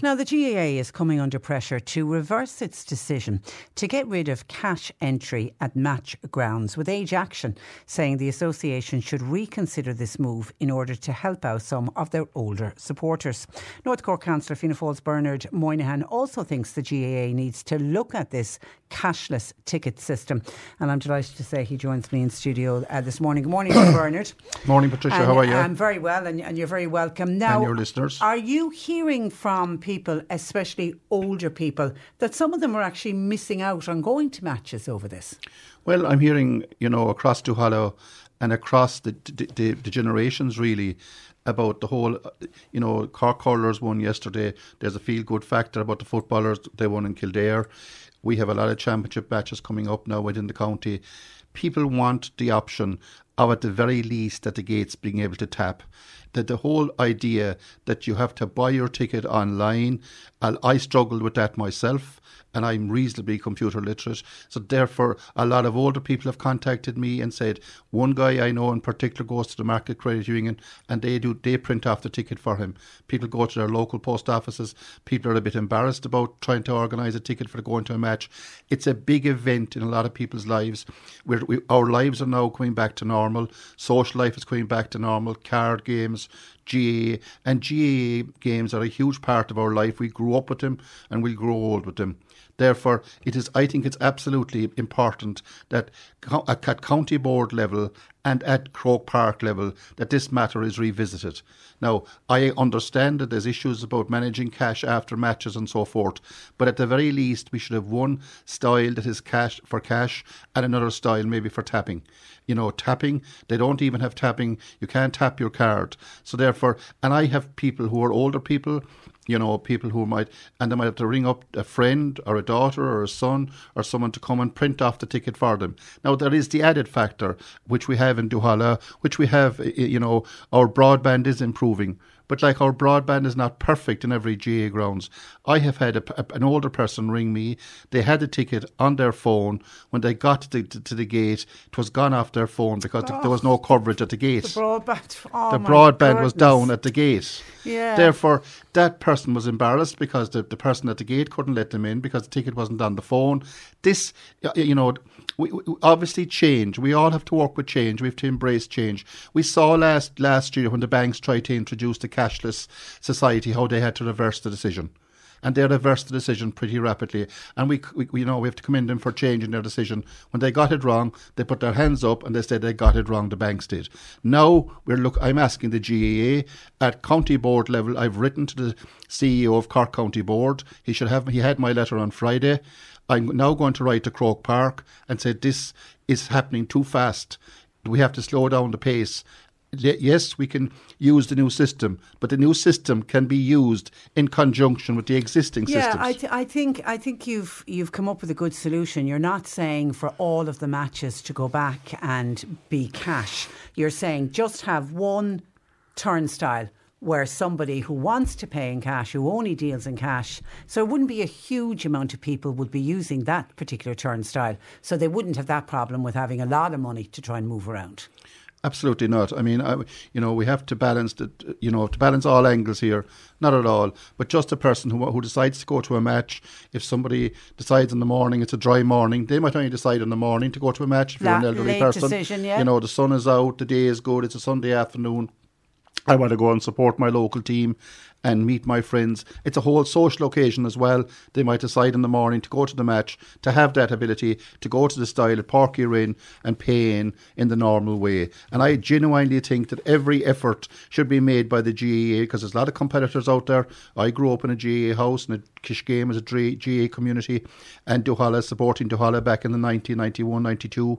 Now, the GAA is coming under pressure to reverse its decision to get rid of cash entry at match grounds, with Age Action saying the association should reconsider this move in order to help out some of their older supporters. North Cork Councillor Fianna Fáil's Bernard Moynihan also thinks the GAA needs to look at this cashless ticket system. And I'm delighted to say he joins me in studio uh, this morning. Good morning, Bernard. Morning, Patricia. And, how are you? I'm very well, and, and, you're very welcome. Now, and your listeners. Are you hearing from people, especially older people, that some of them are actually missing out on going to matches over this? Well, I'm hearing, you know, across Duhallow and across the, the, the generations, really, about the whole, you know, Cork Hurlers won yesterday. There's a feel good factor about the footballers. They won in Kildare. We have a lot of championship matches coming up now within the county. People want the option of, at the very least, at the gates being able to tap. That the whole idea that you have to buy your ticket online, I struggled with that myself and I'm reasonably computer literate. So therefore, a lot of older people have contacted me and said one guy I know in particular goes to the Market Credit Union and they do they print off the ticket for him. People go to their local post offices. People are a bit embarrassed about trying to organise a ticket for going to a match. It's a big event in a lot of people's lives. We, our lives are now coming back to normal. Social life is coming back to normal. Card games, GAA, and GAA games are a huge part of our life. We grew up with them and we'll grow old with them. Therefore, it is. I think it's absolutely important that at county board level and at Croke Park level that this matter is revisited. Now, I understand that there's issues about managing cash after matches and so forth, but at the very least, we should have one style that is cash for cash and another style maybe for tapping. You know, tapping, they don't even have tapping. You can't tap your card. So, therefore, and I have people who are older people you know, people who might, and they might have to ring up a friend or a daughter or a son or someone to come and print off the ticket for them. Now, there is the added factor, which we have in Duhallow, which we have, you know, our broadband is improving. But like our broadband is not perfect in every GAA grounds. I have had a, a, an older person ring me. They had a ticket on their phone. When they got to the, to, to the gate, it was gone off their phone because oh, there was no oh. coverage at the gate. The broadband, oh the broadband goodness. was down at the gate. Yeah. Therefore, that person was embarrassed because the, the person at the gate couldn't let them in because the ticket wasn't on the phone. This, you know, we, we, obviously change. We all have to work with change. We have to embrace change. We saw last last year when the banks tried to introduce the cashless society how they had to reverse the decision. And they reversed the decision pretty rapidly. And we, we, you know, we have to commend them for changing their decision. When they got it wrong, they put their hands up and they said they got it wrong. The banks did. Now we're look. I'm asking the GAA at county board level. I've written to the CEO of Cork County Board. He should have. He had my letter on Friday. I'm now going to write to Croke Park and say this is happening too fast. We have to slow down the pace. Yes, we can use the new system, but the new system can be used in conjunction with the existing yeah, systems. Yeah, I, th- I think I think you've you've come up with a good solution. You're not saying for all of the matches to go back and be cash. You're saying just have one turnstile where somebody who wants to pay in cash, who only deals in cash, so it wouldn't be a huge amount of people would be using that particular turnstile. So they wouldn't have that problem with having a lot of money to try and move around. Absolutely not. I mean, I, you know, we have to balance the, you know, to balance all angles here. Not at all, but just a person who who decides to go to a match. If somebody decides in the morning it's a dry morning, they might only decide in the morning to go to a match. If that you're an elderly person, decision, yeah. you know, the sun is out, the day is good, it's a Sunday afternoon. I want to go and support my local team and meet my friends. It's a whole social occasion as well. They might decide in the morning to go to the match, to have that ability to go to the style at Páirc Uí Rinn and pay in in the normal way. And I genuinely think that every effort should be made by the GAA because there's a lot of competitors out there. I grew up in a GAA house and a Kiskeam as a GAA community and Duhallow supporting Duhallow back in the 1991 92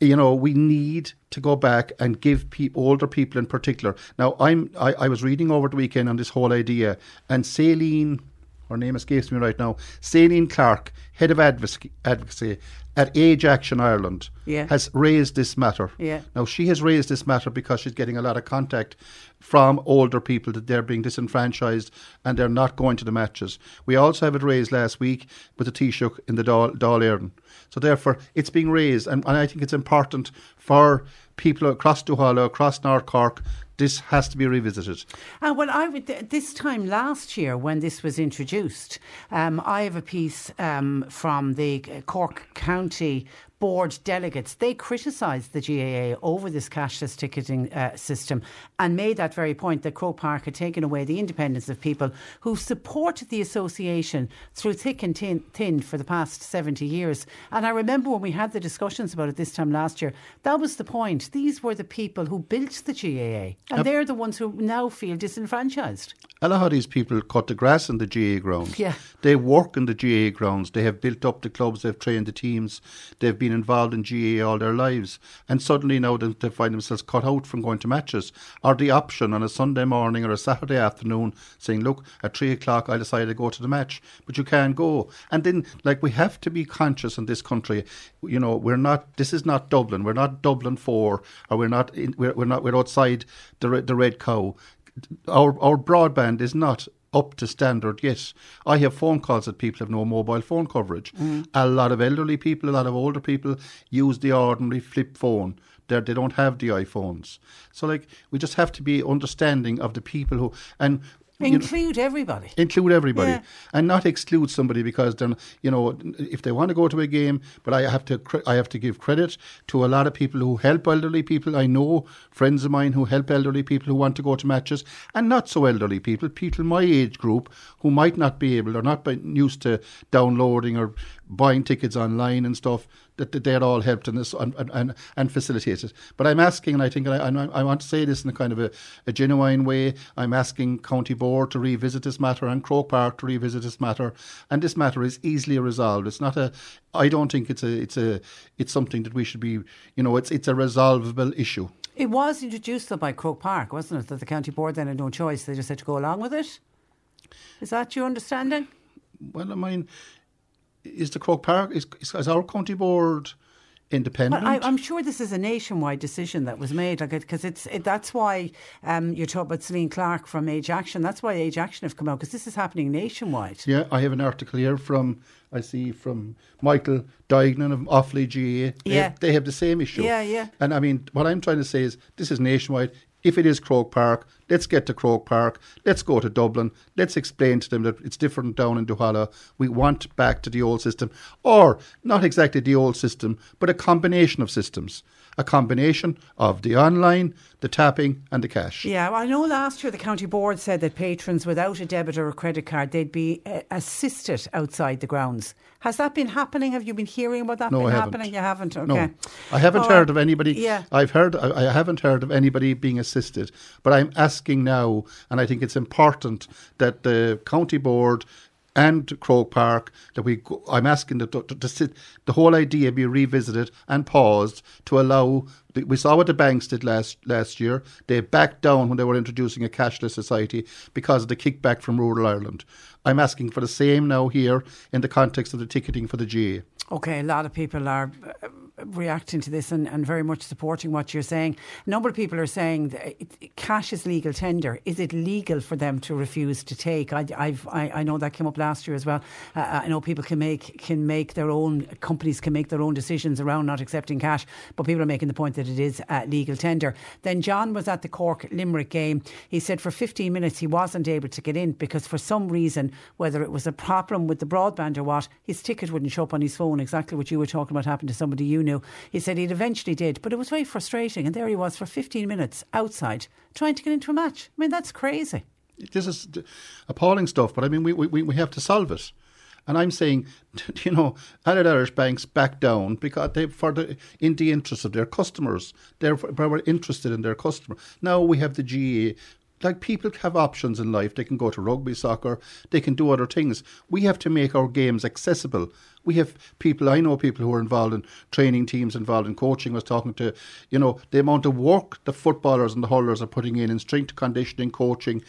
you know, we need to go back and give people, older people in particular. Now, I'm I, I was reading over the weekend on this whole idea, and Celine, her name escapes me right now, Celine Clarke, head of advocacy, at Age Action Ireland, yeah. has raised this matter. Yeah. Now, she has raised this matter because she's getting a lot of contact from older people that they're being disenfranchised and they're not going to the matches. We also have it raised last week with the Taoiseach in the Dáil So therefore, it's being raised, and, and I think it's important for people across Duhallow, across North Cork, this has to be revisited. Uh, well, I would, this time last year when this was introduced, um, I have a piece um, from the Cork County board delegates, they criticised the GAA over this cashless ticketing uh, system and made that very point that Croke Park had taken away the independence of people who supported the association through thick and thin, thin for the past 70 years. And I remember when we had the discussions about it this time last year, that was the point. These were the people who built the GAA, and yep. they're the ones who now feel disenfranchised. A lot of these people cut the grass in the GAA grounds. Yeah. They work in the GAA grounds. They have built up the clubs, they've trained the teams, they've been involved in GAA all their lives. And suddenly now they find themselves cut out from going to matches. Or the option on a Sunday morning or a Saturday afternoon saying, look, at three o'clock I decided to go to the match. But you can't go. And then, like, we have to be conscious in this country. You know, we're not, this is not Dublin. We're not Dublin 4, or we're not, in, we're, we're not, we're outside the, the Red Cow our our broadband is not up to standard yet. I have phone calls that people have no mobile phone coverage. Mm. A lot of elderly people, a lot of older people use the ordinary flip phone. They're, they don't have the iPhones. So, like, we just have to be understanding of the people who, and Include know, everybody. Include everybody, yeah. and not exclude somebody because then you know if they want to go to a game. But I have to I have to give credit to a lot of people who help elderly people. I know friends of mine who help elderly people who want to go to matches, and not so elderly people, people my age group who might not be able or not used to downloading or buying tickets online and stuff that, that they're all helped in this and, and, and facilitated. But I'm asking, and I think and I, I want to say this in a kind of a, a, genuine way, I'm asking County Board to revisit this matter and Croke Park to revisit this matter. And this matter is easily resolved. It's not a, I don't think it's a, it's a, it's something that we should be, you know, it's, it's a resolvable issue. It was introduced though by Croke Park, wasn't it? That the County Board then had no choice. They just had to go along with it. Is that your understanding? Well, I mean, is the Croke Park is, is our county board independent? I, am sure this is a nationwide decision that was made, like because it's it, that's why um, you're talking about Celine Clarke from Age Action. That's why Age Action have come out because this is happening nationwide. Yeah, I have an article here from I see from Michael Duignan of Offaly GAA. They Yeah. have, they have the same issue. Yeah, yeah. And I mean, what I'm trying to say is this is nationwide. If it is Croke Park, let's get to Croke Park. Let's go to Dublin. Let's explain to them that it's different down in Duhallow. We want back to the old system, or not exactly the old system, but a combination of systems. A combination of the online, the tapping, and the cash. Yeah, well, I know last year the county board said that patrons without a debit or a credit card they'd be uh, assisted outside the grounds. Has that been happening? Have you been hearing about that No, I haven't. happening? You haven't. Okay. No, I haven't heard of anybody. Yeah. I've heard. I I haven't heard of anybody being assisted. But I'm asking now, and I think it's important that the county board and Croke Park that we. Go, I'm asking that to, to sit, the whole idea be revisited and paused to allow. We saw what the banks did last last year. They backed down when they were introducing a cashless society because of the kickback from rural Ireland. I'm asking for the same now here in the context of the ticketing for the GAA. Okay, a lot of people are uh, reacting to this and, and very much supporting what you're saying. A number of people are saying that it, cash is legal tender. Is it legal for them to refuse to take? I, I've, I, I know that came up last year as well. Uh, I know people can make can make their own companies can make their own decisions around not accepting cash, but people are making the point that it is uh, legal tender. Then John was at the Cork Limerick game. He said for 15 minutes he wasn't able to get in because for some reason, whether it was a problem with the broadband or what, his ticket wouldn't show up on his phone. Exactly what you were talking about happened to somebody you knew. He said he'd eventually did, but it was very frustrating. And there he was for 15 minutes outside trying to get into a match. I mean, that's crazy. this is appalling stuff, but I mean, we, we, we have to solve it. And I'm saying, you know, Allied Irish banks back down because they, for the, in the interest of their customers, they're very interested in their customer. Now we have the GAA. Like people have options in life. They can go to rugby, soccer. They can do other things. We have to make our games accessible. We have people. I know people who are involved in training teams, involved in coaching. I was talking to, you know, the amount of work the footballers and the hurlers are putting in in strength conditioning, coaching,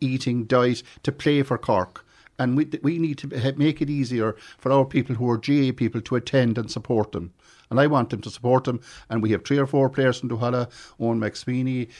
eating, diet to play for Cork and we we need to make it easier for our people who are GAA people to attend and support them. And I want them to support them. And we have three or four players from Duhallow, Owen McSweeney,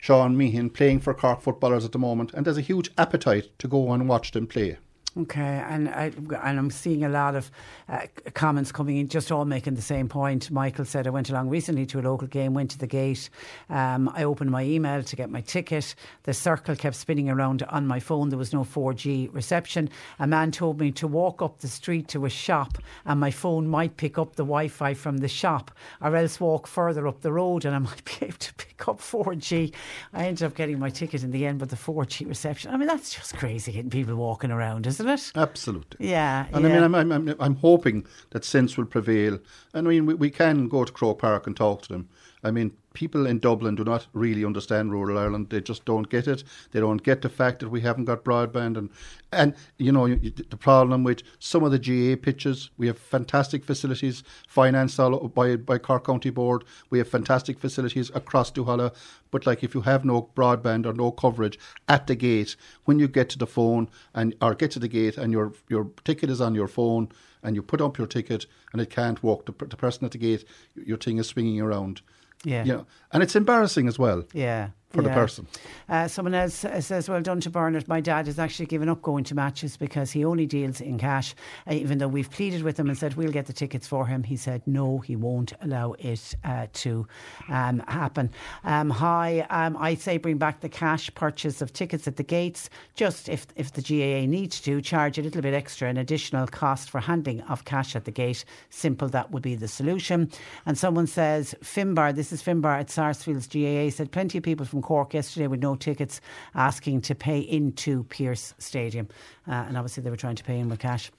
Sean Meehan, playing for Cork footballers at the moment. And there's a huge appetite to go and watch them play. Okay, and I, and I'm seeing a lot of uh, comments coming in, just all making the same point. Michael said I went along recently to a local game, went to the gate. Um, I opened my email to get my ticket. The circle kept spinning around on my phone. There was no 4G reception. A man told me to walk up the street to a shop, and my phone might pick up the Wi-Fi from the shop, or else walk further up the road, and I might be able to pick up 4G. I ended up getting my ticket in the end, but the 4G reception. I mean, that's just crazy getting people walking around, isn't it? Absolutely. Yeah, And yeah. I mean, I'm, I'm, I'm, I'm hoping that sense will prevail. And I mean, we, we can go to Croke Park and talk to them. I mean, people in Dublin do not really understand rural Ireland. They just don't get it. They don't get the fact that we haven't got broadband. And, and you know, the problem with some of the GAA pitches, we have fantastic facilities financed all by, by Cork County Board. We have fantastic facilities across Duhallow. But like if you have no broadband or no coverage at the gate, when you get to the phone and or get to the gate and your your ticket is on your phone and you put up your ticket and it can't walk, the, the person at the gate, your thing is swinging around. Yeah. You know, and it's embarrassing as well. Yeah. For the person. Uh, someone else uh, says, Well done to Bernard. My dad has actually given up going to matches because he only deals in cash. Uh, even though we've pleaded with him and said we'll get the tickets for him, he said no, he won't allow it uh, to um, happen. Um, hi, um, I'd say bring back the cash purchase of tickets at the gates. Just if, if the GAA needs to, charge a little bit extra, an additional cost for handling of cash at the gate. Simple, that would be the solution. And someone says, Finbar, this is Finbar at Sarsfield's GAA, said plenty of people from Cork yesterday with no tickets asking to pay into Pierce Stadium. Uh, and obviously they were trying to pay in with cash.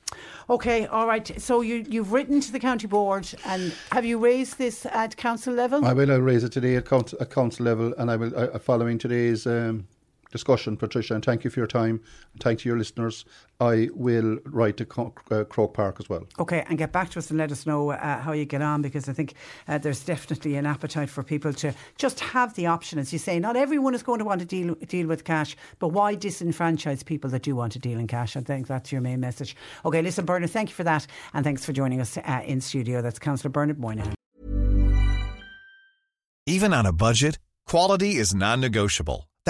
Okay, all right. So you, you've written to the county board and have you raised this at council level? I will uh, raise it today at council, at council level, and I will uh, following today's um, discussion, Patricia, and thank you for your time. And thank you, your listeners. I will write to uh, Croke Park as well. Okay, and get back to us and let us know uh, how you get on because I think uh, there's definitely an appetite for people to just have the option. As you say, not everyone is going to want to deal deal with cash, but why disenfranchise people that do want to deal in cash? I think that's your main message. Okay, listen, Bernard, thank you for that, and thanks for joining us uh, in studio. That's Councillor Bernard Moynihan. Even on a budget, quality is non-negotiable.